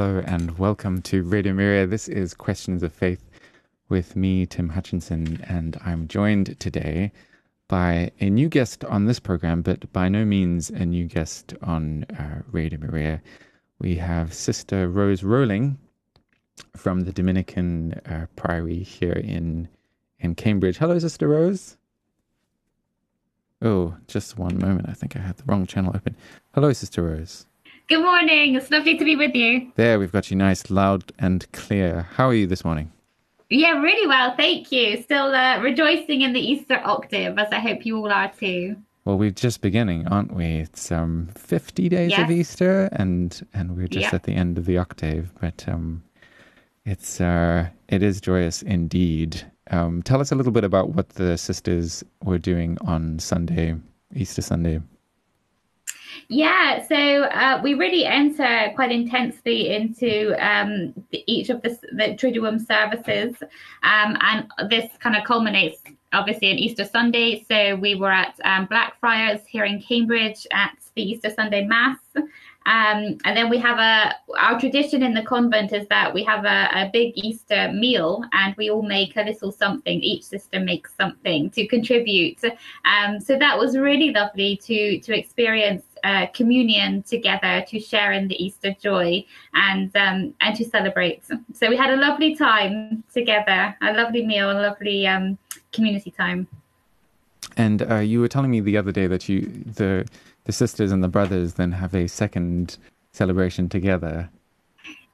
Hello and welcome to Radio Maria. This is Questions of Faith with me, Tim Hutchinson, and I'm joined today by a new guest on this program, but by no means a new guest on uh, Radio Maria. We have Sister Rose Rowling from the Dominican uh, Priory here in in Cambridge. Hello, Sister Rose. Oh, just one moment. I think I had the wrong channel open. Hello, Sister Rose. Good morning. It's lovely to be with you. There, we've got you nice, loud, and clear. How are you this morning? Yeah, really well. Thank you. Still uh, rejoicing in the Easter octave, as I hope you all are too. Well, we're just beginning, aren't we? It's um, 50 days yes. of Easter, and and we're just at the end of the octave. But um, it's uh, it is joyous indeed. Um, tell us a little bit about what the sisters were doing on Sunday, Easter Sunday. Yeah, so uh, we really enter quite intensely into um, the, each of the, the Triduum services, um, and this kind of culminates obviously on Easter Sunday. So we were at um, Blackfriars here in Cambridge at the Easter Sunday Mass. Um, and then we have a our tradition in the convent is that we have a, a, big Easter meal and we all make a little something. Each sister makes something to contribute. Um, so that was really lovely to to experience uh, communion together, to share in the Easter joy and um, and to celebrate. So we had a lovely time together, a lovely meal, a lovely um, community time. And uh, you were telling me the other day that you the the sisters and the brothers then have a second celebration together.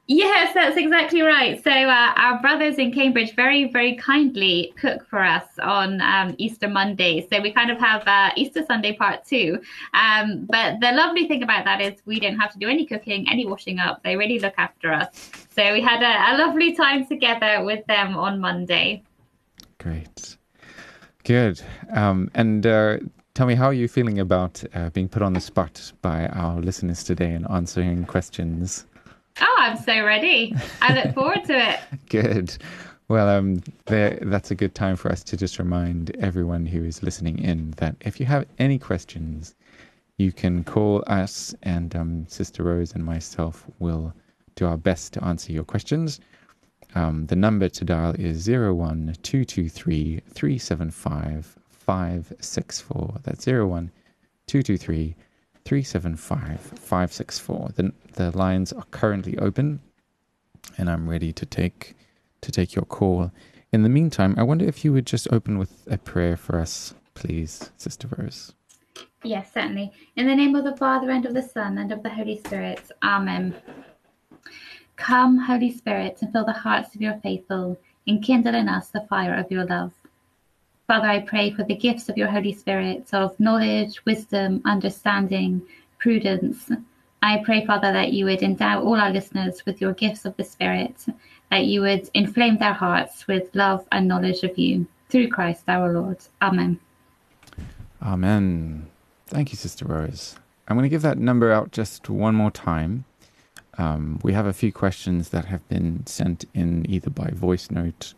Yes, that's exactly right. So uh, our brothers in Cambridge very, very kindly cook for us on um, Easter Monday. So we kind of have uh, Easter Sunday part two. Um, but the lovely thing about that is we didn't have to do any cooking, any washing up. They really look after us. So we had a, a lovely time together with them on Monday. Great. Good. Um, and uh, Tell me, how are you feeling about uh, being put on the spot by our listeners today and answering questions? Oh, I'm so ready. I look forward to it. Good. Well, um, there, that's a good time for us to just remind everyone who is listening in that if you have any questions, you can call us, and um, Sister Rose and myself will do our best to answer your questions. Um, the number to dial is 01223 375 564. That's 01 223 375 564. The, the lines are currently open and I'm ready to take to take your call. In the meantime, I wonder if you would just open with a prayer for us, please, Sister Rose. Yes, certainly. In the name of the Father and of the Son and of the Holy Spirit. Amen. Come, Holy Spirit, and fill the hearts of your faithful, and kindle in us the fire of your love. Father, I pray for the gifts of your Holy Spirit of knowledge, wisdom, understanding, prudence. I pray, Father, that you would endow all our listeners with your gifts of the Spirit, that you would inflame their hearts with love and knowledge of you. Through Christ our Lord. Amen. Amen. Thank you, Sister Rose. I'm going to give that number out just one more time. Um, we have a few questions that have been sent in either by voice note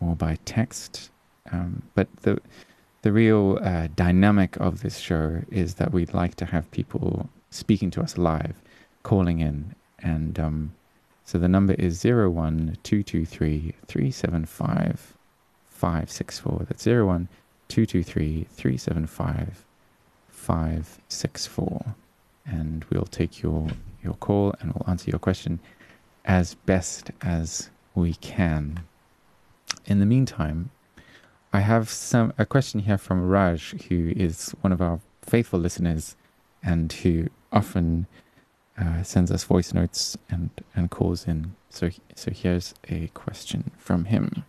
or by text. Um, but the the real uh, dynamic of this show is that we'd like to have people speaking to us live, calling in, and um, so the number is zero one two two three three seven five five six four. That's zero one two two three three seven five five six four, and we'll take your your call and we'll answer your question as best as we can. In the meantime, I have some a question here from Raj, who is one of our faithful listeners, and who often uh, sends us voice notes and and calls in. So so here's a question from him.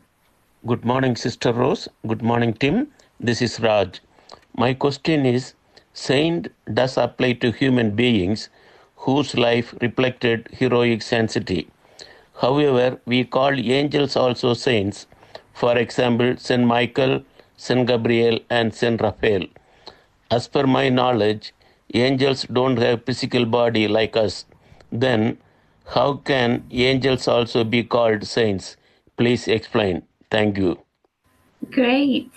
Good morning, Sister Rose. Good morning, Tim. This is Raj. My question is: Saint does apply to human beings whose life reflected heroic sanctity. However, we call angels also saints for example, Saint Michael, Saint Gabriel, and Saint Raphael. As per my knowledge, angels don't have physical body like us. Then, how can angels also be called saints? Please explain. Thank you. Great.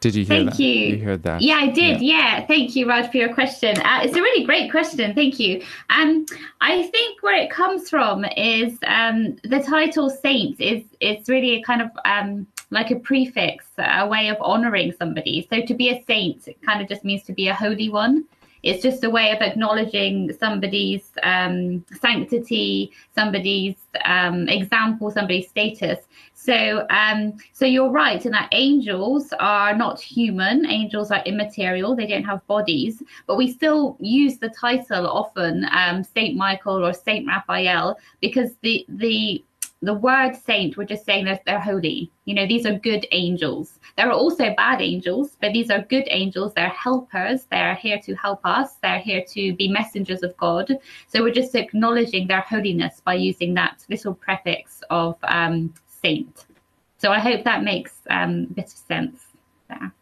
Did you hear Thank that? you. You heard that? Yeah, I did. Yeah. Thank you, Raj, for your question. Uh, it's a really great question. Thank you. Um, I think where it comes from is um, the title "Saints" is it's really a kind of um, like a prefix, a way of honoring somebody. So to be a saint kind of just means to be a holy one. It's just a way of acknowledging somebody's um, sanctity, somebody's um, example, somebody's status. So, um, so you're right in that angels are not human. Angels are immaterial; they don't have bodies. But we still use the title often, um, Saint Michael or Saint Raphael, because the the the word saint, we're just saying that they're holy. You know, these are good angels. There are also bad angels, but these are good angels. They're helpers. They're here to help us. They're here to be messengers of God. So we're just acknowledging their holiness by using that little prefix of um, saint. So I hope that makes um, a bit of sense there.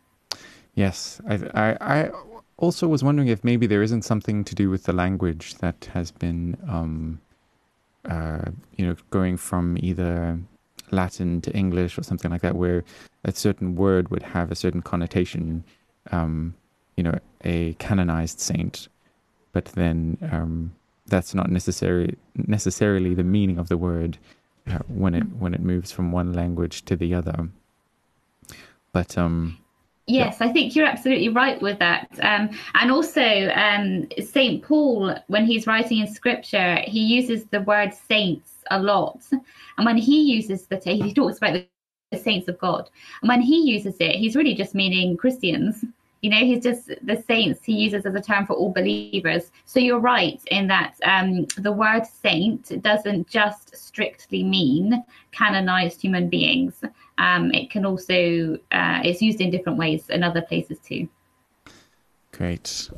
Yes, I, I, I also was wondering if maybe there isn't something to do with the language that has been, um, uh, you know, going from either Latin to English or something like that, where a certain word would have a certain connotation, um, you know, a canonized saint, but then um, that's not necessarily necessarily the meaning of the word uh, when it when it moves from one language to the other. But um, Yes, I think you're absolutely right with that. Um, and also, um, St. Paul, when he's writing in scripture, he uses the word saints a lot. And when he uses the, he talks about the saints of God. And when he uses it, he's really just meaning Christians. You know, he's just the saints he uses as a term for all believers. So you're right in that um, the word saint doesn't just strictly mean canonized human beings. Um, it can also uh, it's used in different ways in other places too. Great.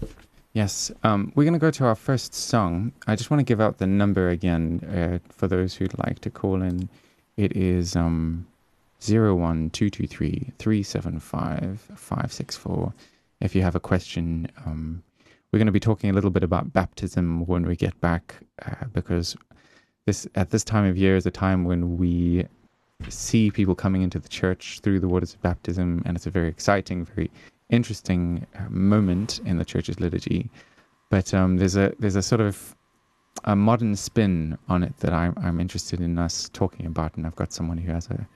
Yes, um, we're going to go to our first song. I just want to give out the number again uh, for those who'd like to call in. It is um, 01223 If you have a question, um, we're going to be talking a little bit about baptism when we get back, uh, because this at this time of year is a time when we see people coming into the church through the waters of baptism, and it's a very exciting, very interesting uh, moment in the church's liturgy. But um, there's a there's a sort of a modern spin on it that I'm I'm interested in us talking about, and I've got someone who has a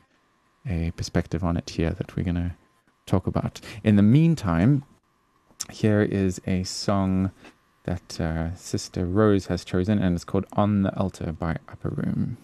a perspective on it here that we're going to talk about. In the meantime, here is a song that uh, Sister Rose has chosen, and it's called "On the Altar" by Upper Room.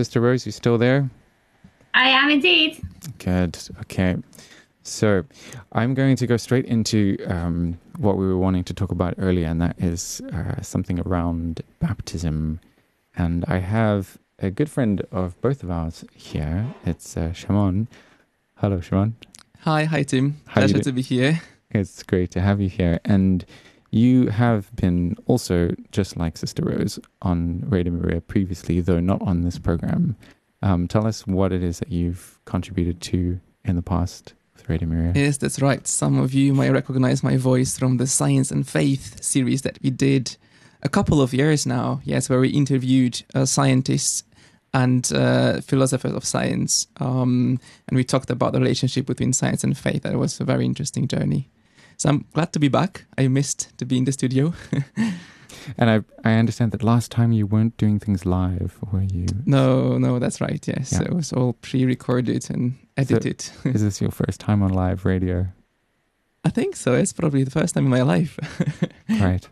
Sister Rose, you still there? I am indeed. Good. Okay. So I'm going to go straight into um, what we were wanting to talk about earlier, and that is uh, something around baptism. And I have a good friend of both of ours here. It's uh, Shimon. Hello, Shimon. Hi, hi, Tim. How Pleasure to be here. It's great to have you here. And you have been also, just like Sister Rose, on Radio Maria previously, though not on this program. Um, tell us what it is that you've contributed to in the past with Radio Maria. Yes, that's right. Some of you might recognize my voice from the Science and Faith series that we did a couple of years now. Yes, where we interviewed uh, scientists and uh, philosophers of science, um, and we talked about the relationship between science and faith. That was a very interesting journey. So I'm glad to be back. I missed to be in the studio. And I, I understand that last time you weren't doing things live, were you? No, no, that's right. Yes, Yeah. it was all pre-recorded and edited. Is this your first time on live radio? I think so. It's probably the first time in my life. right.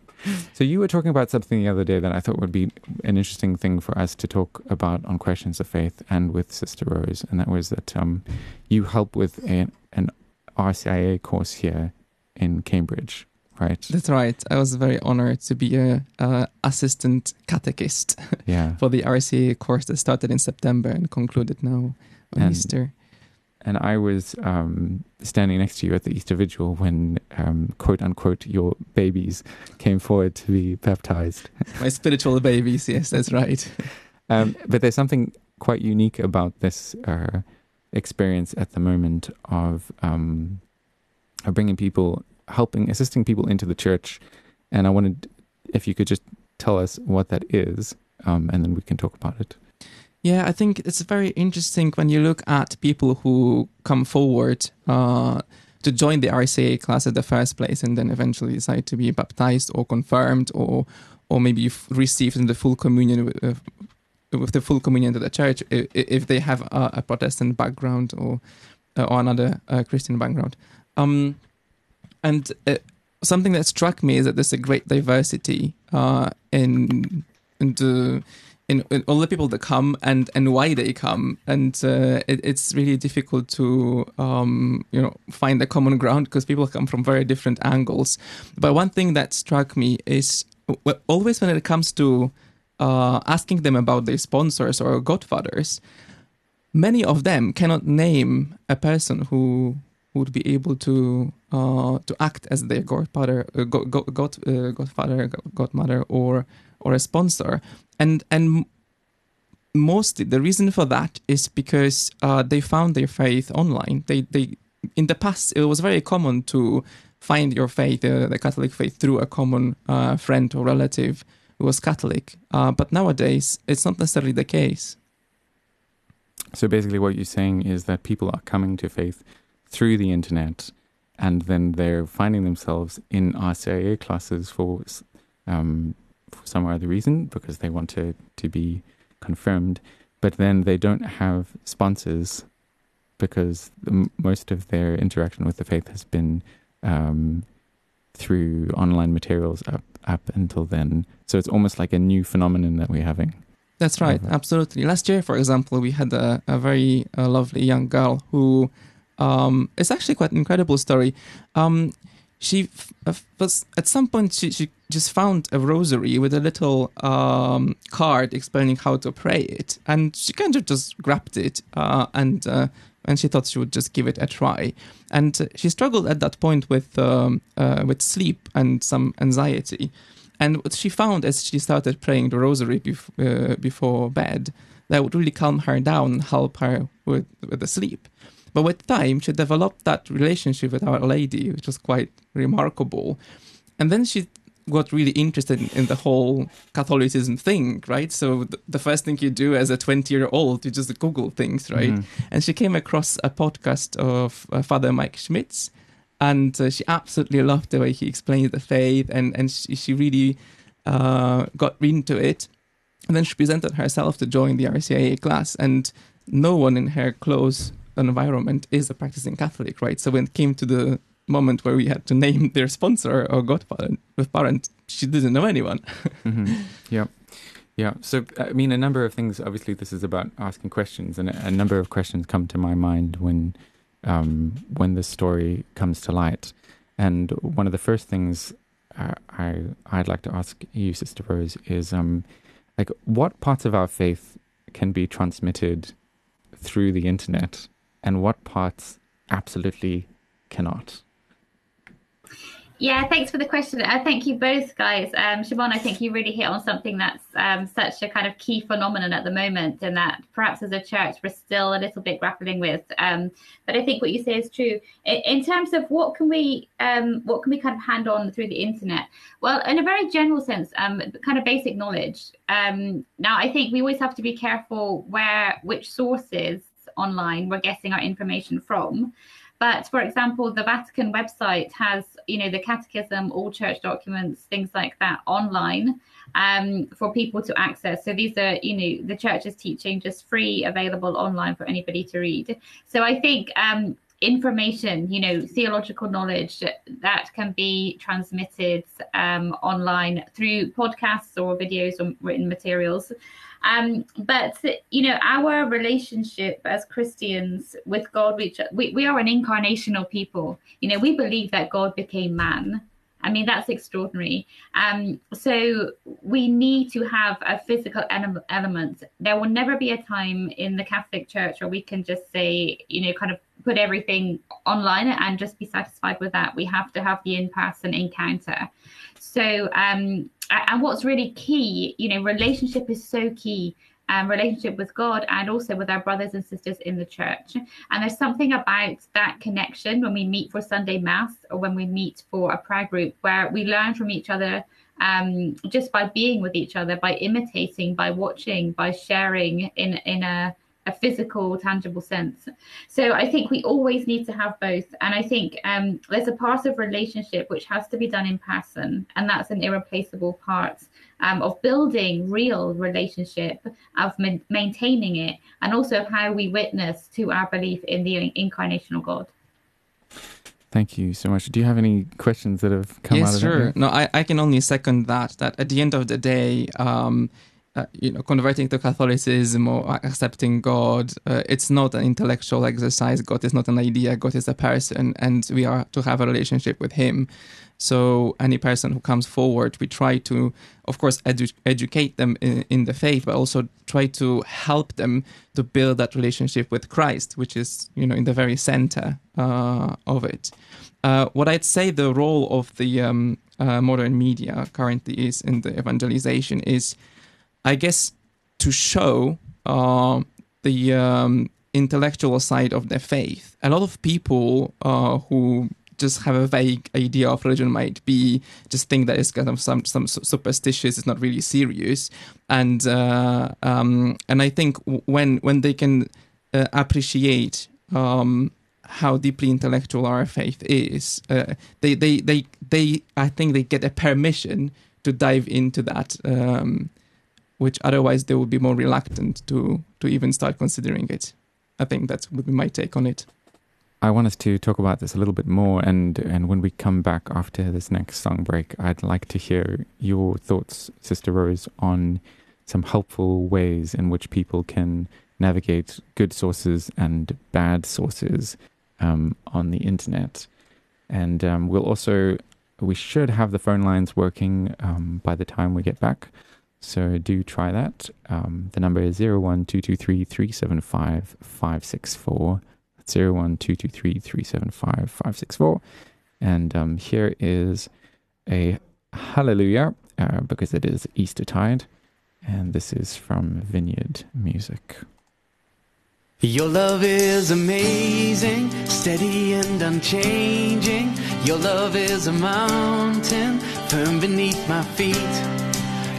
So you were talking about something the other day that I thought would be an interesting thing for us to talk about on questions of faith and with Sister Rose, and that was that um, you help with a, an RCIA course here in Cambridge, right? That's right. I was very honored to be a, uh assistant catechist Yeah. for the RCIA course that started in September and concluded now on And- Easter. And I was um, standing next to you at the Easter Vigil when, um, quote unquote, your babies came forward to be baptized. My spiritual babies. Yes, that's right. Um, but there's something quite unique about this uh, experience at the moment of, um, of bringing people, helping, assisting people into the church. And I wanted, if you could just tell us what that is, um, and then we can talk about it. Yeah, I think it's very interesting when you look at people who come forward uh, to join the RCIA class at the first place and then eventually decide to be baptized or confirmed or or maybe received the full communion with, uh, with the full communion to the church i- i- if they have a, a Protestant background or uh, or another uh, Christian background. Um, and uh, something that struck me is that there's a great diversity uh, in in in, in all the people that come and and why they come. And uh, it, it's really difficult to um, you know find a common ground because people come from very different angles. But one thing that struck me is always when it comes to uh, asking them about their sponsors or godfathers many of them cannot name a person who would be able to uh, to act as their godfather, uh, god, god, uh, godfather, godmother, or or a sponsor, and and mostly the reason for that is because uh, they found their faith online. They they in the past it was very common to find your faith, uh, the Catholic faith, through a common uh, friend or relative who was Catholic. But nowadays it's not necessarily the case. So basically, what you're saying is that people are coming to faith through the internet, and then they're finding themselves in RCIA classes for um, for some other reason because they want to to be confirmed, but then they don't have sponsors because the, most of their interaction with the faith has been um, through online materials up up until then. So it's almost like a new phenomenon that we're having. That's right, absolutely. Last year, for example, we had a, a very uh, lovely young girl who um, it's actually quite an incredible story. Um, she uh, was at some point she, she just found a rosary with a little um, card explaining how to pray it, and she kind of just grabbed it uh, and uh, and she thought she would just give it a try. And she struggled at that point with um, uh, with sleep and some anxiety. And what she found as she started praying the rosary bef- uh, before bed, that would really calm her down and help her with, with the sleep. But with time, she developed that relationship with Our Lady, which was quite remarkable. And then she got really interested in, in the whole Catholicism thing, right? So th- the first thing you do as a 20 year old, you just Google things, right? Mhm. and she came across a podcast of uh, Father Mike Schmitz, and uh, she absolutely loved the way he explained the faith, and and she, she really uh, got into it. And then she presented herself to join the RCIA class, and no one in her close environment is a practicing Catholic, right? So when it came to the moment where we had to name their sponsor or with parent, she didn't know anyone. hmm Yep. Yeah. So, I mean, a number of things. Obviously, this is about asking questions, and a, number of questions come to my mind when um, when this story comes to light. And one of the first things uh, I I'd like to ask you, Sister Rose, is um, like what parts of our faith can be transmitted through the internet, and what parts absolutely cannot. Yeah, thanks for the question. Uh, thank you both, guys. Um, Shimon, I think you really hit on something that's um, such a kind of key phenomenon at the moment, and that perhaps as a church we're still a little bit grappling with. Um, but I think what you say is true. In, in terms of what can we, um, what can we kind of hand on through the internet? Well, in a very general sense, um, kind of basic knowledge. Um, now, I think we always have to be careful where, which sources online we're getting our information from. But for example, the Vatican website has, you know, the catechism, all church documents, things like that online um, for people to access. So these are, you know, the church's teaching just free, available online for anybody to read. So I think um, information, you know, theological knowledge that can be transmitted um, online through podcasts or videos or written materials. Um, but you know, our relationship as Christians with God, which we, we are an incarnational people. You know, we believe that God became man. I mean, that's extraordinary. Um, so we need to have a physical element. There will never be a time in the Catholic Church where we can just say, you know, kind of put everything online and just be satisfied with that. We have to have the in-person encounter. So um, and what's really key, you know, relationship is so key. Um, relationship with God and also with our brothers and sisters in the church. And there's something about that connection when we meet for Sunday Mass or when we meet for a prayer group where we learn from each other um, just by being with each other, by imitating, by watching, by sharing in in a a physical, tangible sense. So I think we always need to have both. And I think um, there's a part of relationship which has to be done in person, and that's an irreplaceable part um, of building real relationship, of ma- maintaining it, and also of how we witness to our belief in the incarnational God. Thank you so much. Do you have any questions that have come yes, out of sure. that? No, I, I can only second that. That at the end of the day, um, uh, you know, converting to Catholicism or accepting God, uh, it's not an intellectual exercise. God is not an idea. God is a person, and we are to have a relationship with Him. So, any person who comes forward, we try to, of course, edu- educate them in, in, the faith, but also try to help them to build that relationship with Christ, which is, you know, in the very center uh, of it. Uh, what I'd say the role of the um, uh, modern media currently is in the evangelization is I guess to show uh, the um, intellectual side of their faith. A lot of people uh, who just have a vague idea of religion might be just think that it's kind of some some superstitious. It's not really serious, and uh, um, and I think when when they can uh, appreciate um, how deeply intellectual our faith is, uh, they they they they I think they get a permission to dive into that. Um, which otherwise they would be more reluctant to to even start considering it. I think that would be my take on it. I want us to talk about this a little bit more, and and when we come back after this next song break, I'd like to hear your thoughts, Sister Rose, on some helpful ways in which people can navigate good sources and bad sources um, on the internet. And um, we'll also we should have the phone lines working um, by the time we get back. So do try that. Um, the number is 01223 375 564. 01223 375 564. And um, here is a hallelujah uh, because it is Easter tide. And this is from Vineyard Music. Your love is amazing, steady and unchanging. Your love is a mountain firm beneath my feet.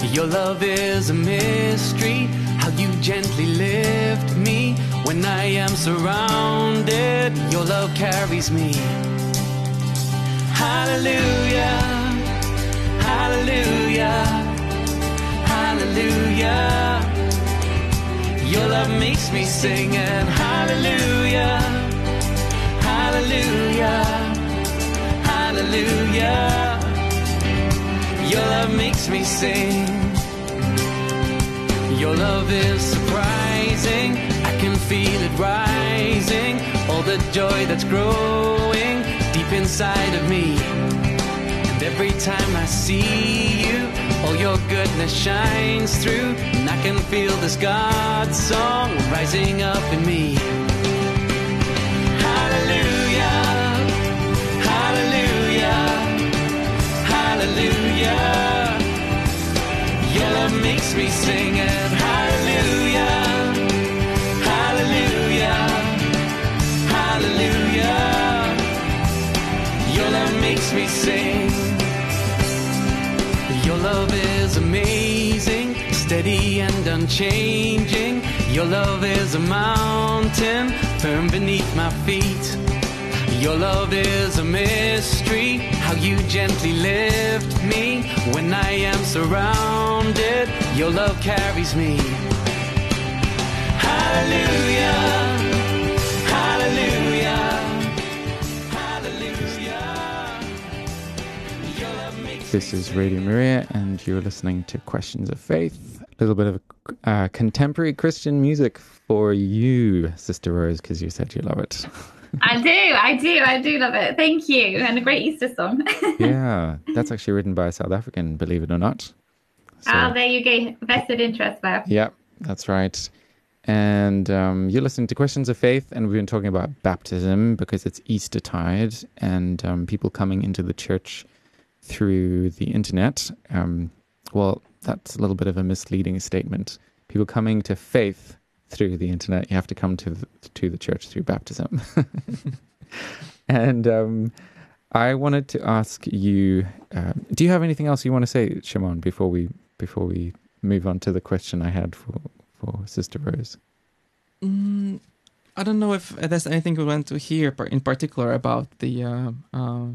Your love is a mystery, how you gently lift me when I am surrounded. Your love carries me. Hallelujah, hallelujah, hallelujah. Your love makes me sing and hallelujah, hallelujah, hallelujah. Your love makes me sing. Your love is surprising. I can feel it rising. All the joy that's growing deep inside of me. And every time I see you, all your goodness shines through. And I can feel this God song rising up in me. Hallelujah. Your love makes me sing it. Hallelujah. Hallelujah. Hallelujah. Your love makes me sing. Your love is amazing, steady and unchanging. Your love is a mountain firm beneath my feet. Your love is a mystery, how you gently lift me when I am surrounded. Your love carries me. Hallelujah, hallelujah, hallelujah. This is Radio Maria, and you're listening to Questions of Faith. A little bit of uh, contemporary Christian music for you, Sister Rose, because you said you love it. I do, I do, I do love it. Thank you. And a great Easter song. yeah, that's actually written by a South African, believe it or not. So, Ah, there you go. Vested interest there. yeah, that's right. And um, you're listening to Questions of Faith, and we've been talking about baptism because it's Eastertide and um, people coming into the church through the internet. Um, well, that's a little bit of a misleading statement. People coming to faith through the internet, you have to come to the, to the church through baptism. and um, I wanted to ask you: uh, Do you have anything else you want to say, Shimon, before we before we move on to the question I had for for Sister Rose? Mm, I don't know if there's anything we want to hear in particular about the uh, uh,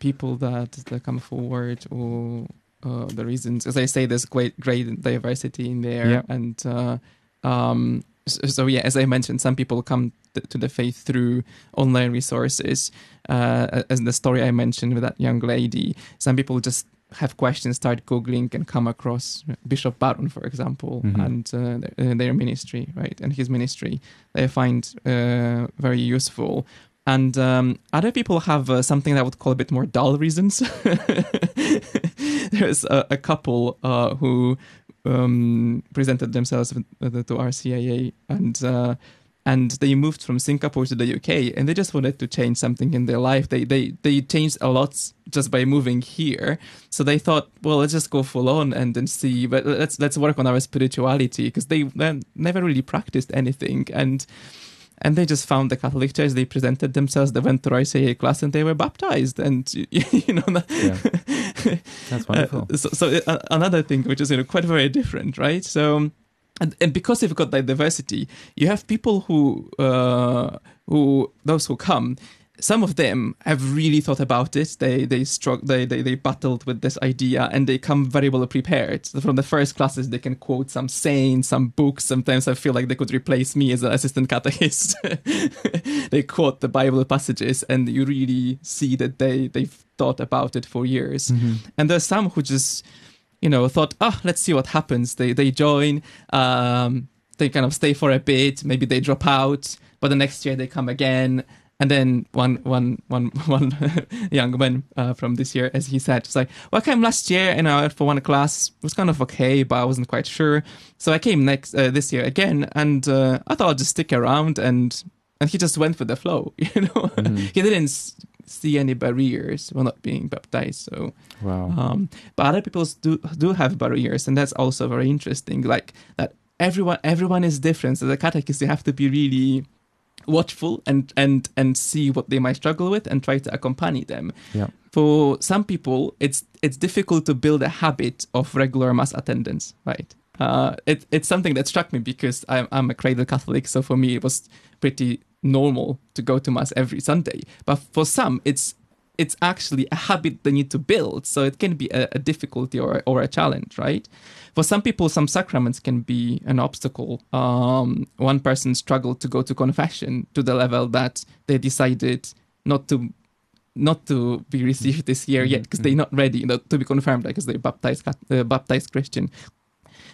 people that, that come forward or uh, the reasons. As I say, there's great great diversity in there, Yeah. and uh, um, so, so yeah, as I mentioned, some people come th- to the faith through online resources. Uh, as the story I mentioned with that young lady, some people just have questions, start googling, and come across Bishop Baron, for example, Mhm. and uh, their, their ministry, right, and his ministry. They find uh, very useful. And um, other people have uh, something that I would call a bit more dull reasons. There's a, a couple uh, who um, presented themselves to RCIA and uh, and they moved from Singapore to the UK and they just wanted to change something in their life. They they they changed a lot just by moving here. So they thought, well, let's just go full on and then see. But let's let's work on our spirituality because they never really practiced anything and and they just found the Catholic Church. They presented themselves. They went to RCIA class and they were baptized. And you know, Yeah. That's wonderful. uh, so, so uh, another thing which is you know quite very different, right? So. And, and because you've got that diversity, you have people who, uh, who those who come, some of them have really thought about it. They they struck they, they they battled with this idea and they come very well prepared. So from the first classes, they can quote some sayings, some books. Sometimes I feel like they could replace me as an assistant catechist. they quote the Bible passages, and you really see that they they've thought about it for years. Mm-hmm. And there's some who just you know thought, ah, let's see what happens. They they join. Um, they kind of stay for a bit. Maybe they drop out, but the next year they come again. And then one, one, one, one young man uh, from this year, as he said, was like, "Well, I came last year, you know, for one class. It was kind of okay, but I wasn't quite sure. So I came next uh, this year again, and uh, I thought I'd just stick around." And and he just went with the flow, you know. he didn't see any barriers while not being baptized. So Wow. um, but other people do do have barriers, and that's also very interesting. Like that, everyone everyone is different. So the catechist, you have to be really watchful and and and see what they might struggle with and try to accompany them. Yeah. For some people, it's it's difficult to build a habit of regular mass attendance, right? Uh, it, it's something that struck me because I'm, I'm a cradle Catholic, so for me it was pretty normal to go to mass every Sunday. But for some, it's it's actually a habit they need to build, so it can be a, a difficulty or or a challenge, right? For some people, some sacraments can be an obstacle. Um, one person struggled to go to confession to the level that they decided not to not to be received this year yet because they're not ready you know, to be confirmed because they're baptized uh, baptized Christian.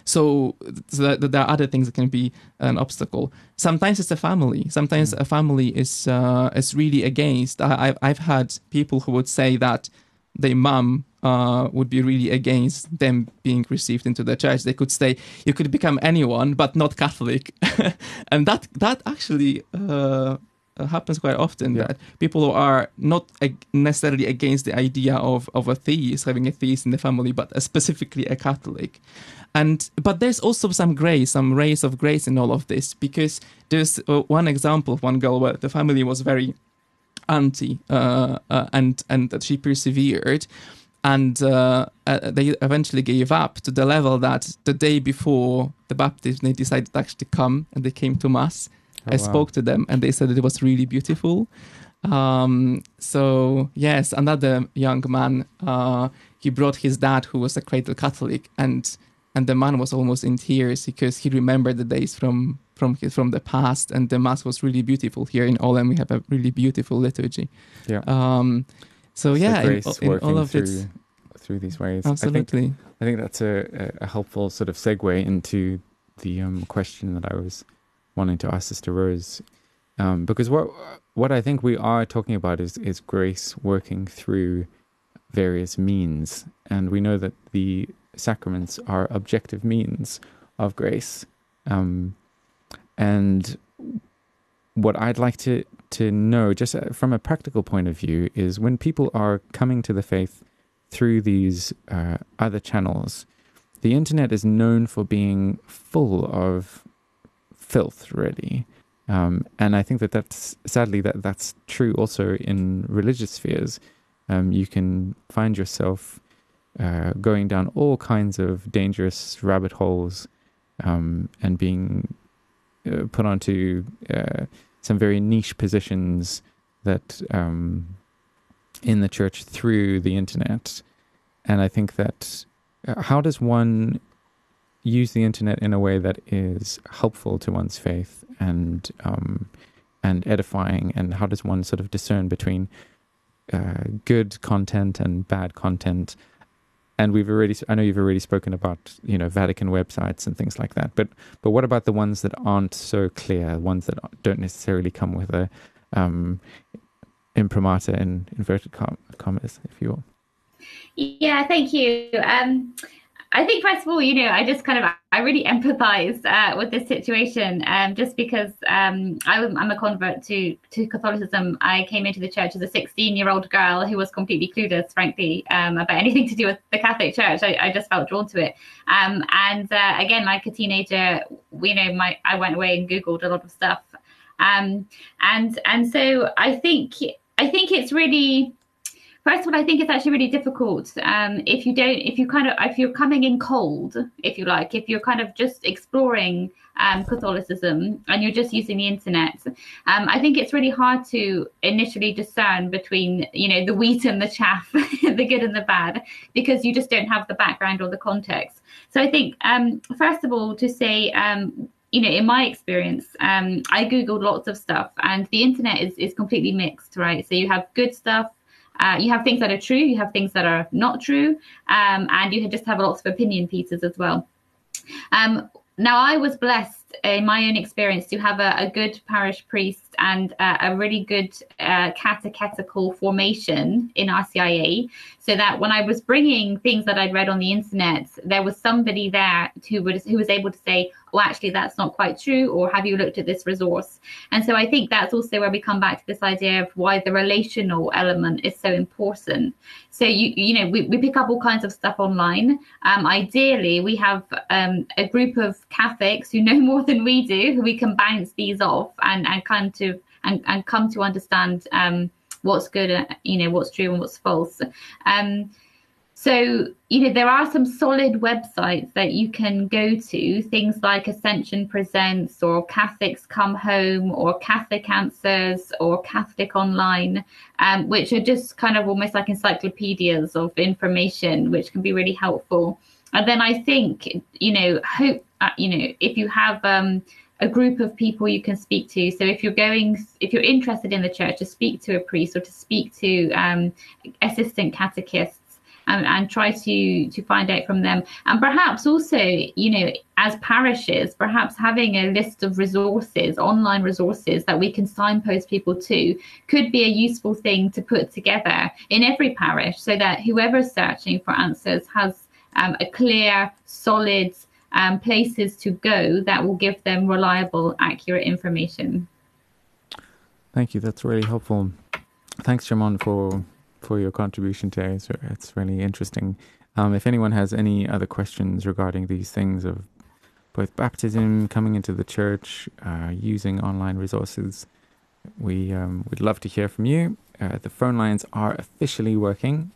So, so that, there are other things that can be an obstacle. Sometimes it's a family. Sometimes a family is uh, is really against. I, I've I've had people who would say that their mom uh, would be really against them being received into the church. They could say you could become anyone, but not Catholic, and that that actually uh, happens quite often. Yeah. That people who are not necessarily against the idea of of a theist having a theist in the family, but specifically a Catholic. And but there's also some grace, some rays of grace in all of this because there's uh, one example of one girl where the family was very anti uh, uh, and and that she persevered and uh, uh, they eventually gave up to the level that the day before the baptism they decided to actually come and they came to mass oh, i wow. spoke to them and they said it was really beautiful um, so yes another young man uh, he brought his dad who was a cradle catholic and and the man was almost in tears because he remembered the days from from his, from the past. And the mass was really beautiful here in OLEM we have a really beautiful liturgy. Yeah. Um, so yeah, in, in all of it through these ways. Absolutely. I think, I think that's a, a helpful sort of segue into the um, question that I was wanting to ask Sister Rose, um, because what what I think we are talking about is is grace working through various means, and we know that the sacraments are objective means of grace, um, and what I'd like to to know, just uh, from a practical point of view, is when people are coming to the faith through these uh, other channels, the internet is known for being full of filth, really. Um, and I think that that's sadly that that's true also in religious spheres. Um, you can find yourself uh, going down all kinds of dangerous rabbit holes um, and being uh, put onto uh, some very niche positions that um, in the church through the internet. And I think that uh, how does one use the internet in a way that is helpful to one's faith and um, and edifying, and how does one sort of discern between uh, good content and bad content? And we've already, I know you've already spoken about, you know, Vatican websites and things like that. But, but what about the ones that aren't so clear, ones that don't necessarily come with a um, imprimatur in inverted commas, if you will? Yeah, thank you. Um, I think first of all, you know, I just kind of I really empathise uh, with this situation, um, just because um, I, am a convert to to Catholicism. I came into the church as a 16 year old girl who was completely clueless, frankly, um, about anything to do with the Catholic Church. I, I just felt drawn to it, um, and uh, again, like a teenager, you know, my I went away and googled a lot of stuff, um, and and so I think I think it's really First of all, I think it's actually really difficult um, if you don't, if you kind of, if you're coming in cold, if you like, if you're kind of just exploring um, Catholicism and you're just using the internet. Um, I think it's really hard to initially discern between, you know, the wheat and the chaff, the good and the bad, because you just don't have the background or the context. So I think, um, first of all, to say, um, you know, in my experience, um, I googled lots of stuff, and the internet is is completely mixed, right? So you have good stuff, uh, you have things that are true, you have things that are not true, um, and you just have lots of opinion pieces as well. Um, now, I was blessed in my own experience to have a, a good parish priest and uh, a really good uh, catechetical formation in RCIA, so that when I was bringing things that I'd read on the internet, there was somebody there who was who was able to say, "Oh, actually, that's not quite true," or "Have you looked at this resource?" And so I think that's also where we come back to this idea of why the relational element is so important. So you you know we, we pick up all kinds of stuff online. Um, ideally, we have um, a group of Catholics who know more than we do, who we can bounce these off and and kind of and, and come to understand um, what's good, uh, you know, what's true and what's false. Um, so, you know, there are some solid websites that you can go to, things like Ascension Presents or Catholics Come Home or Catholic Answers or Catholic Online, um, which are just kind of almost like encyclopedias of information, which can be really helpful. And then I think, you know, hope, uh, you know, if you have um, a group of people you can speak to. So if you're going, if you're interested in the church, to speak to a priest or to speak to um, assistant catechists and, and try to to find out from them. And perhaps also, you know, as parishes, perhaps having a list of resources, online resources that we can signpost people to could be a useful thing to put together in every parish so that whoever's searching for answers has um, a clear, solid um, places to go that will give them reliable, accurate information. Thank you. That's really helpful. Thanks, Shimon, for for your contribution today. It's, it's really interesting. Um, if anyone has any other questions regarding these things of both baptism, coming into the church, uh, using online resources, we um, would love to hear from you. Uh, the phone lines are officially working,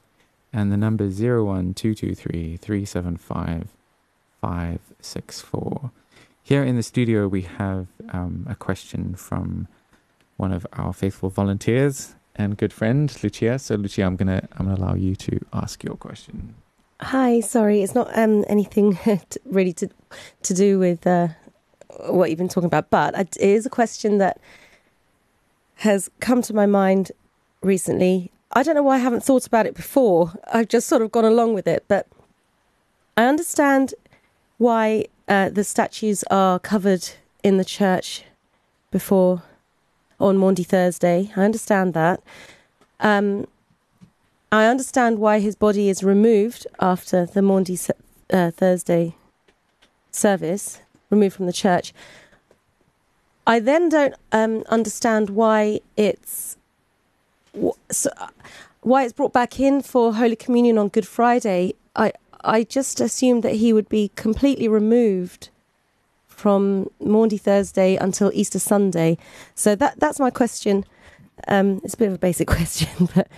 and the number is 01223 375 564. Here in the studio, we have um, a question from one of our faithful volunteers and good friend, Lucia. So, Lucia, I'm gonna I'm gonna allow you to ask your question. Hi, sorry, it's not um, anything really to to do with uh, what you've been talking about, but it is a question that has come to my mind recently. I don't know why I haven't thought about it before. I've just sort of gone along with it, but I understand why uh, the statues are covered in the church before on Maundy Thursday. I understand that. Um, I understand why his body is removed after the Maundy uh, Thursday service, removed from the church. I then don't um, understand why it's why it's brought back in for Holy Communion on Good Friday. I I just assumed that he would be completely removed from Maundy Thursday until Easter Sunday. So that that's my question. Um, it's a bit of a basic question, but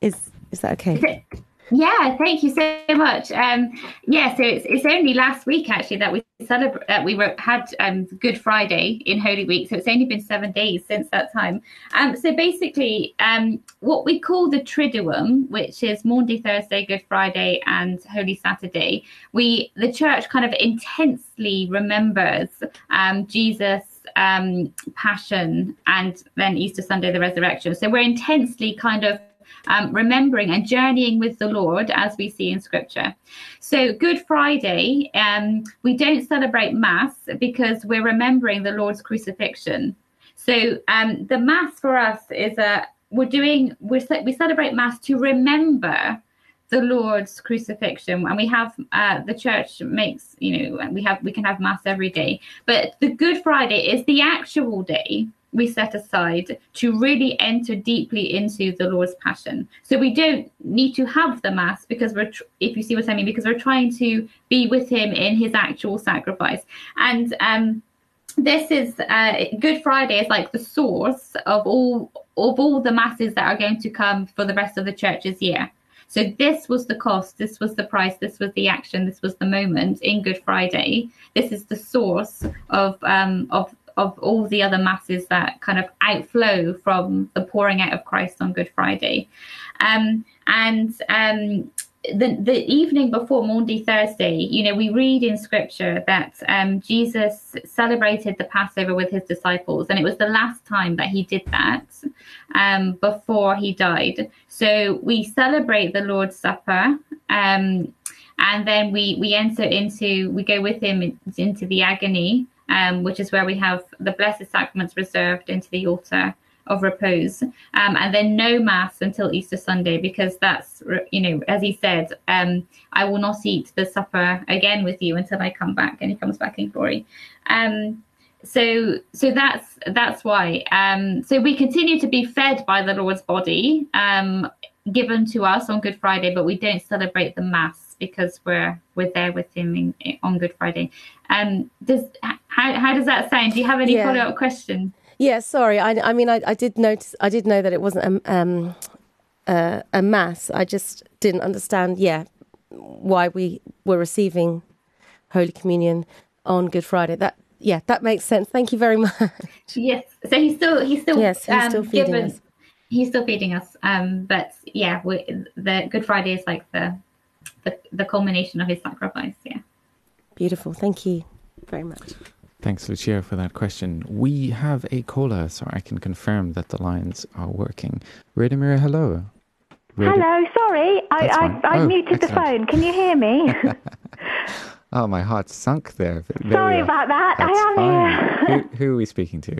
is is that okay? Yeah, thank you so much. Um, yeah, so it's it's only last week actually that we celebrate that we were, had um, Good Friday in Holy Week. So it's only been seven days since that time. Um, so basically, um, what we call the Triduum, which is Maundy Thursday, Good Friday, and Holy Saturday, we the Church kind of intensely remembers um, Jesus um, passion and then Easter Sunday, the resurrection. So we're intensely kind of um, remembering and journeying with the Lord as we see in Scripture. So, Good Friday, um, we don't celebrate Mass because we're remembering the Lord's crucifixion. So, um, the Mass for us is a we're doing we we celebrate Mass to remember the Lord's crucifixion, and we have uh, the church makes you know we have we can have mass every day, but the Good Friday is the actual day we set aside to really enter deeply into the Lord's passion. So we don't need to have the mass because we're, tr- if you see what I mean, because we're trying to be with Him in His actual sacrifice. And um, this is uh, Good Friday is like the source of all of all the masses that are going to come for the rest of the church's year. So this was the cost, this was the price, this was the action, this was the moment in Good Friday. This is the source of um, of of all the other masses that kind of outflow from the pouring out of Christ on Good Friday. Um, and um, the, the evening before Maundy Thursday, you know, we read in scripture that um, Jesus celebrated the Passover with his disciples, and it was the last time that he did that um, before he died. So we celebrate the Lord's Supper. Um, and then we, we enter into, we go with him into the agony um, which is where we have the Blessed Sacraments reserved into the altar of repose, um, and then no mass until Easter Sunday because that's you know as he said, um, I will not eat the supper again with you until I come back, and he comes back in glory. Um, so so that's that's why. Um, so we continue to be fed by the Lord's body um, given to us on Good Friday, but we don't celebrate the mass because we're we're there with him in, on Good Friday. Um, does how how does that sound? Do you have any yeah. follow up questions? Yeah, sorry. I, I mean, I, I did notice. I did know that it wasn't a um, uh, a mass. I just didn't understand. Yeah, why we were receiving Holy Communion on Good Friday. That yeah, that makes sense. Thank you very much. Yes. So he's still he's still yes he's um, still feeding given, us. He's still feeding us. Um, but yeah, the Good Friday is like the the, the culmination of his sacrifice. Yeah. Beautiful. Thank you very much. Thanks, Lucia, for that question. We have a caller, so I can confirm that the lines are working. Radimir, hello. Radio- Hello, sorry, I, That's I, fine. I Oh, muted the phone. Can you hear me? Oh, my heart sunk there. There Sorry we about that. I am fine. here. who, who are we speaking to?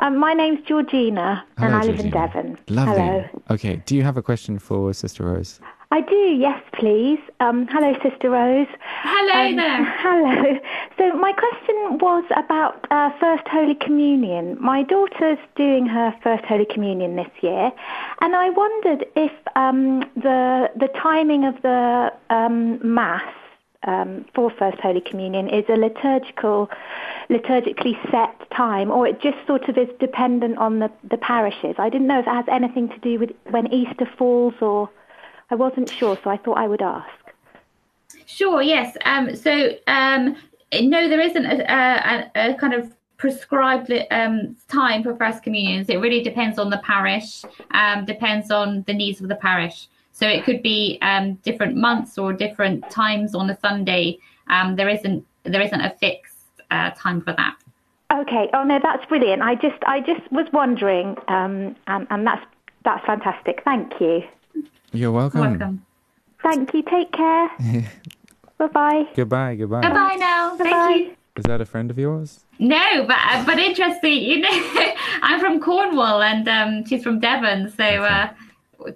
um, my name's Georgina, and Hello, I live in Devon. Lovely. Hello. Okay, do you have a question for Sister Rose? I do, yes, please. Um, hello, Sister Rose. Hello Um, there. Hello. So my question was about uh, First Holy Communion. My daughter's doing her First Holy Communion this year, and I wondered if um, the the timing of the um, Mass um, for First Holy Communion is a liturgical, liturgically set time, or it just sort of is dependent on the, the parishes. I didn't know if it has anything to do with when Easter falls, or I wasn't sure, so I thought I would ask. Sure. Yes. Um, so um, no, there isn't a, a, a kind of prescribed um, time for first communions. It really depends on the parish. Um, depends on the needs of the parish. So it could be um, different months or different times on a Sunday. Um, there isn't there isn't a fixed uh, time for that. Okay. Oh no, that's brilliant. I just I just was wondering, um, and, and that's that's fantastic. Thank you. You're welcome. Welcome. Thank you. Take care. bye bye. Goodbye, goodbye. Bye bye now. Thank Bye-bye. you. Is that a friend of yours? No, but uh, but interesting. You know, I'm from Cornwall and um, she's from Devon, so uh,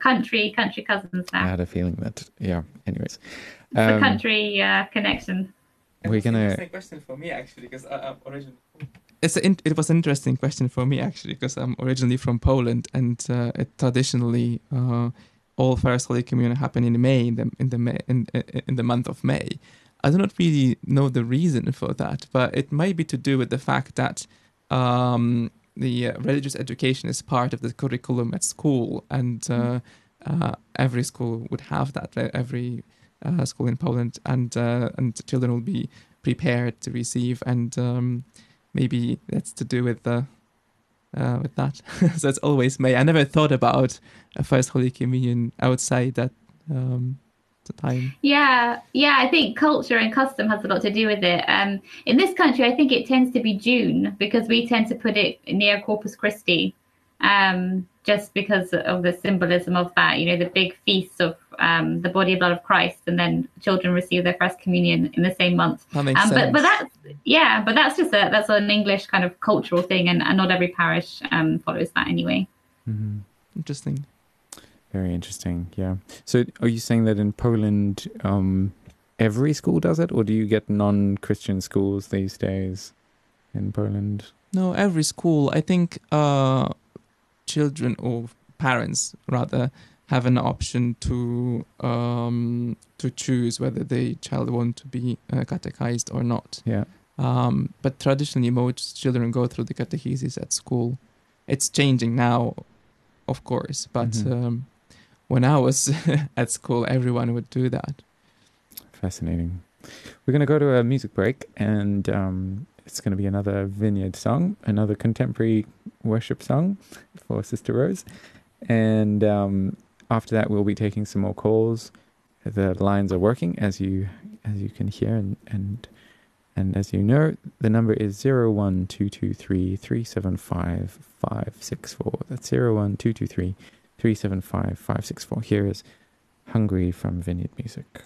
country country cousins now. I had a feeling that, yeah. Anyways, the um, country uh, connection. we're gonna. interesting question for me actually because I'm originally. It's a, in- it was an interesting question for me actually because I'm originally from Poland and uh, it traditionally uh, all First Holy Communion happen in May in the in the May, in, in the month of May. I do not really know the reason for that, but it might be to do with the fact that um, the uh, religious education is part of the curriculum at school, and uh, uh, every school would have that. uh, Every uh, school in Poland, and uh, and children will be prepared to receive, and um, maybe that's to do with the. Uh, with that, so it's always May. I never thought about a first Holy Communion outside that um, time. Yeah, yeah. I think culture and custom has a lot to do with it. Um, in this country, I think it tends to be June because we tend to put it near Corpus Christi, um, just because of the symbolism of that. You know, the big feasts of um, the body and blood of Christ, and then children receive their first communion in the same month. That makes Um, sense. but but that's yeah, but that's just a that's an English kind of cultural thing, and, and not every parish um, follows that anyway. Mhm. Interesting. Very interesting. Yeah. So, are you saying that in Poland, um, every school does it, or do you get non-Christian schools these days in Poland? No, every school. I think uh, children or parents rather have an option to um, to choose whether the child want to be uh, catechized or not. Yeah. Um, but traditionally, most children go through the catechesis at school. It's changing now, of course, but Mhm. um, when I was at school, everyone would do that. Fascinating. We're going to go to a music break, and um, it's going to be another vineyard song, another contemporary worship song for Sister Rose. And um, after that, we'll be taking some more calls. The lines are working, as you as you can hear, and and and as you know, the number is zero one two two three three seven five five six four. That's zero one two two three three seven five five six four. Here is "Hungry" from Vineyard Music.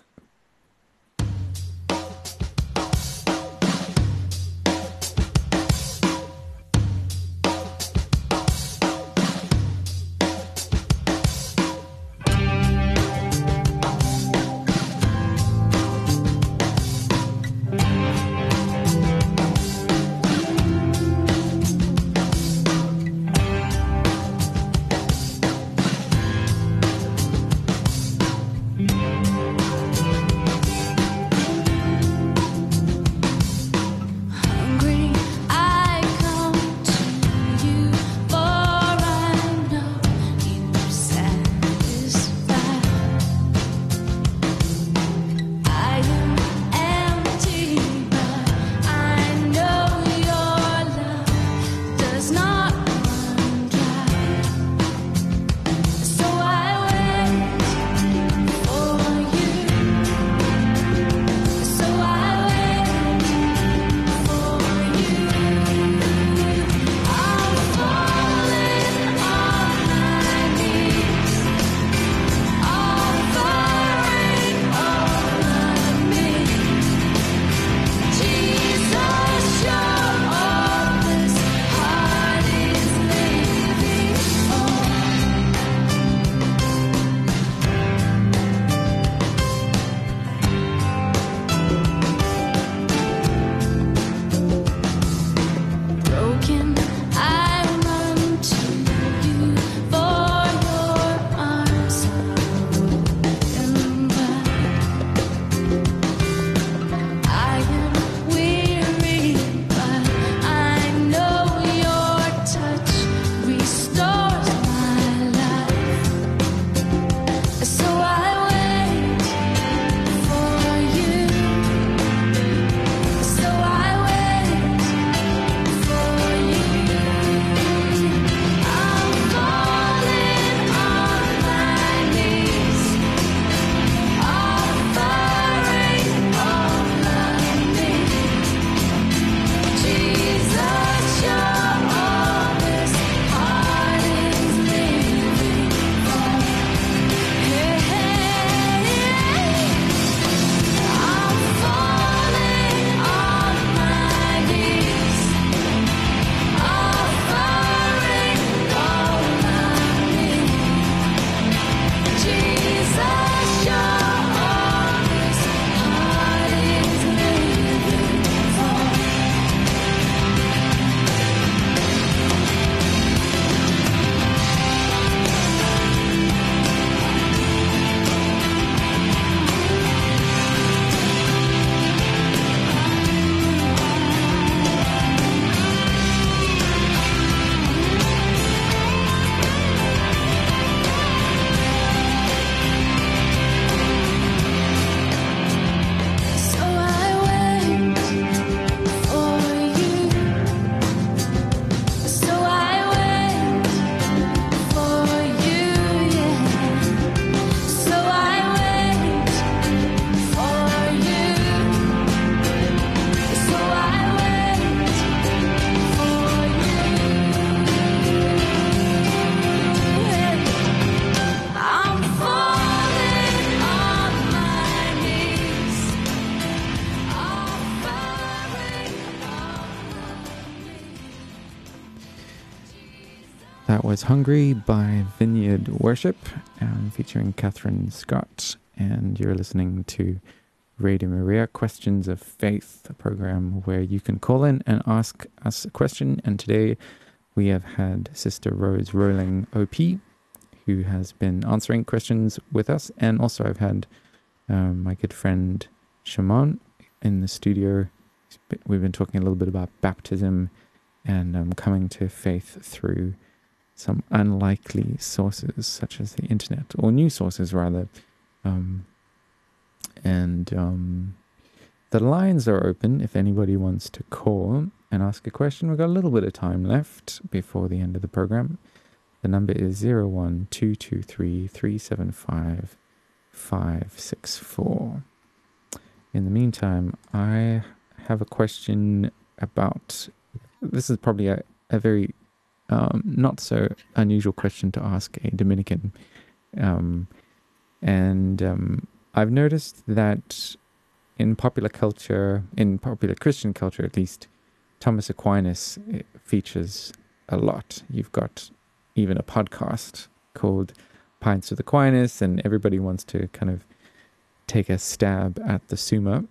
Hungry by Vineyard Worship, um, featuring Kathryn Scott. And you're listening to Radio Maria Questions of Faith, a program where you can call in and ask us a question. And today we have had Sister Rose Rolling OP, who has been answering questions with us. And also, I've had um, my good friend Shimon in the studio. We've been talking a little bit about baptism and um, coming to faith through some unlikely sources, such as the internet, or new sources rather. Um, and um, the lines are open if anybody wants to call and ask a question. We've got a little bit of time left before the end of the program. The number is 01223 375 564. In the meantime, I have a question about this is probably a, a very um, not so unusual question to ask a Dominican. Um, and um, I've noticed that in popular culture, in popular Christian culture at least, Thomas Aquinas eh, features a lot. You've got even a podcast called Pints with Aquinas, and everybody wants to kind of take a stab at the Summa.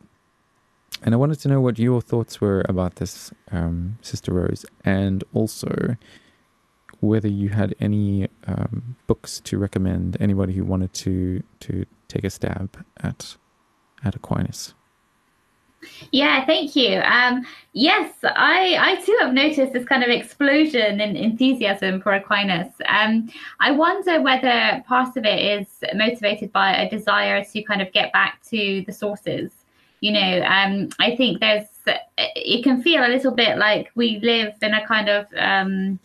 And I wanted to know what your thoughts were about this, um, Sister Rose, and also whether you had any um, books to recommend anybody who wanted to to take a stab at at Aquinas. Yeah, thank you. Um, yes, I, I too have noticed this kind of explosion in enthusiasm for Aquinas. Um, I wonder whether part of it is motivated by a desire to kind of get back to the sources. You know, um, I think there's, it can feel a little bit like we live in a kind of, um,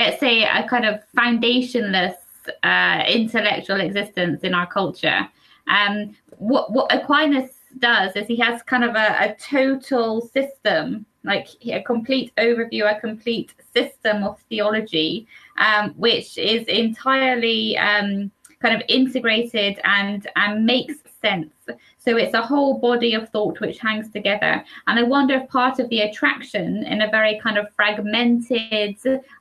let's say, a kind of foundationless uh, intellectual existence in our culture. Um, what, what Aquinas does is he has kind of a, a total system, like a complete overview, a complete system of theology, um, which is entirely um, kind of integrated and and makes sense. So it's a whole body of thought which hangs together. And I wonder if part of the attraction in a very kind of fragmented,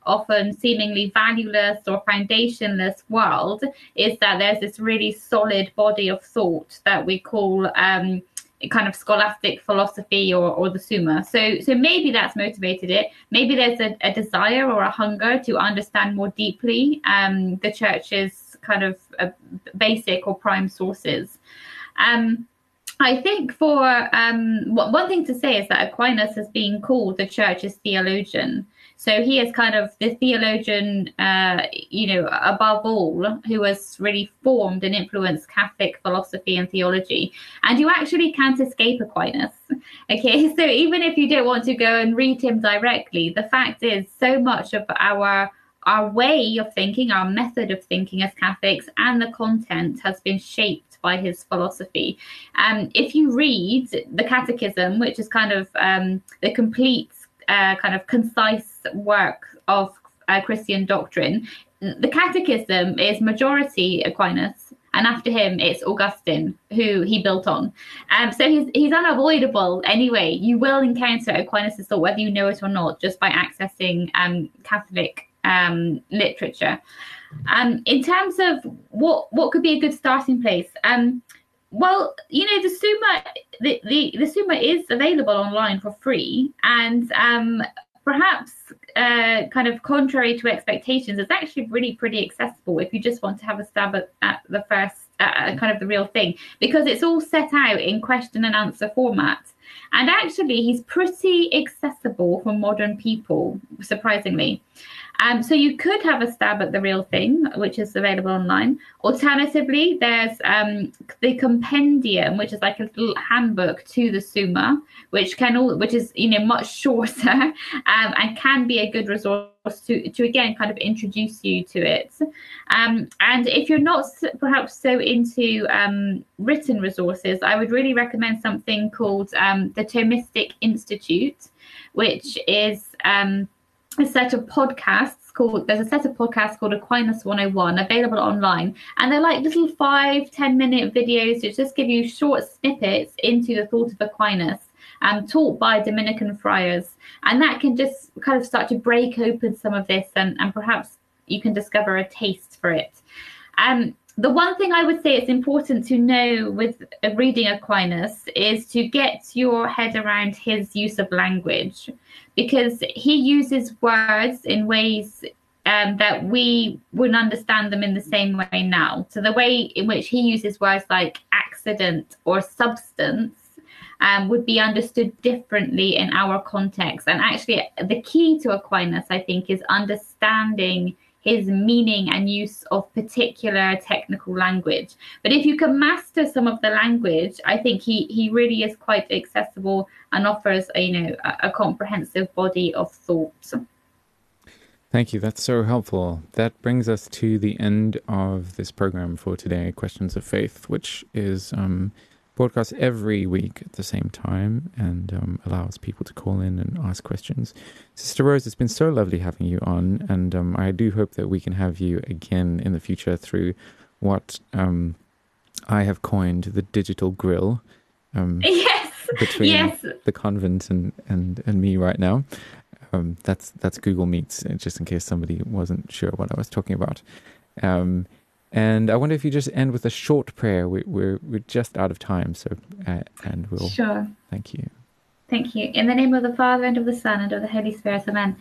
often seemingly valueless or foundationless world is that there's this really solid body of thought that we call um, kind of scholastic philosophy or, or the Summa. So so maybe that's motivated it. Maybe there's a, a desire or a hunger to understand more deeply um, the church's kind of uh, basic or prime sources. Um, I think for um, one thing to say is that Aquinas has been called the church's theologian. So he is kind of the theologian, uh, you know, above all, who has really formed and influenced Catholic philosophy and theology. And you actually can't escape Aquinas. Okay, so even if you don't want to go and read him directly, the fact is so much of our our way of thinking, our method of thinking as Catholics, and the content has been shaped by his philosophy. Um, if you read the Catechism, which is kind of um, the complete, uh, kind of concise work of uh, Christian doctrine, the Catechism is majority Aquinas, and after him it's Augustine, who he built on. Um, so he's he's unavoidable anyway. You will encounter Aquinas' thought, whether you know it or not, just by accessing um, Catholic um, literature. Um, in terms of what what could be a good starting place, um, well, you know, the Summa the, the, the Summa is available online for free, and um, perhaps uh, kind of contrary to expectations, it's actually really pretty accessible if you just want to have a stab at, at the first uh, kind of the real thing because it's all set out in question and answer format. And actually, he's pretty accessible for modern people, surprisingly. Um, so you could have a stab at the real thing, which is available online. Alternatively, there's um, the compendium, which is like a little handbook to the Summa, which can all, which is you know much shorter um, and can be a good resource to to again kind of introduce you to it. Um, and if you're not perhaps so into um, written resources, I would really recommend something called um, the Thomistic Institute, which is a set of podcasts called there's a set of podcasts called Aquinas 101 available online and they're like little five ten minute videos that just give you short snippets into the thought of Aquinas um, taught by Dominican friars and that can just kind of start to break open some of this and, and perhaps you can discover a taste for it. Um, the one thing I would say it's important to know with reading Aquinas is to get your head around his use of language because he uses words in ways um, that we wouldn't understand them in the same way now. So the way in which he uses words like accident or substance um, would be understood differently in our context. And actually, the key to Aquinas, I think, is understanding his meaning and use of particular technical language. But if you can master some of the language, I think he, he really is quite accessible and offers a, you know a, a comprehensive body of thought. Thank you. That's so helpful. That brings us to the end of this program for today, Questions of Faith, which is um, broadcast every week at the same time and um, allows people to call in and ask questions. Sister Rose, it's been so lovely having you on, and um, I do hope that we can have you again in the future through what um, I have coined the digital grill. Um, yes. Between yes. the convent and, and, and me right now. Um, that's that's Google Meets, uh, just in case somebody wasn't sure what I was talking about. Um, and I wonder if you just end with a short prayer. We, we're we're just out of time, so uh, and we'll. Sure. Thank you. Thank you. In the name of the Father and of the Son and of the Holy Spirit, Amen.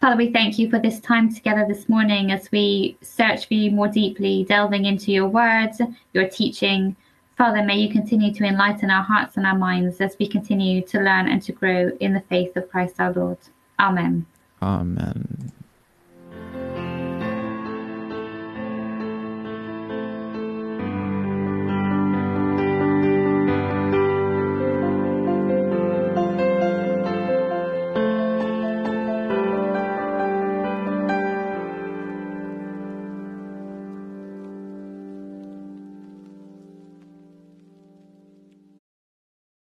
Father, we thank you for this time together this morning as we search for you more deeply, delving into your words, your teaching. Father, may you continue to enlighten our hearts and our minds as we continue to learn and to grow in the faith of Christ our Lord. Amen. Amen.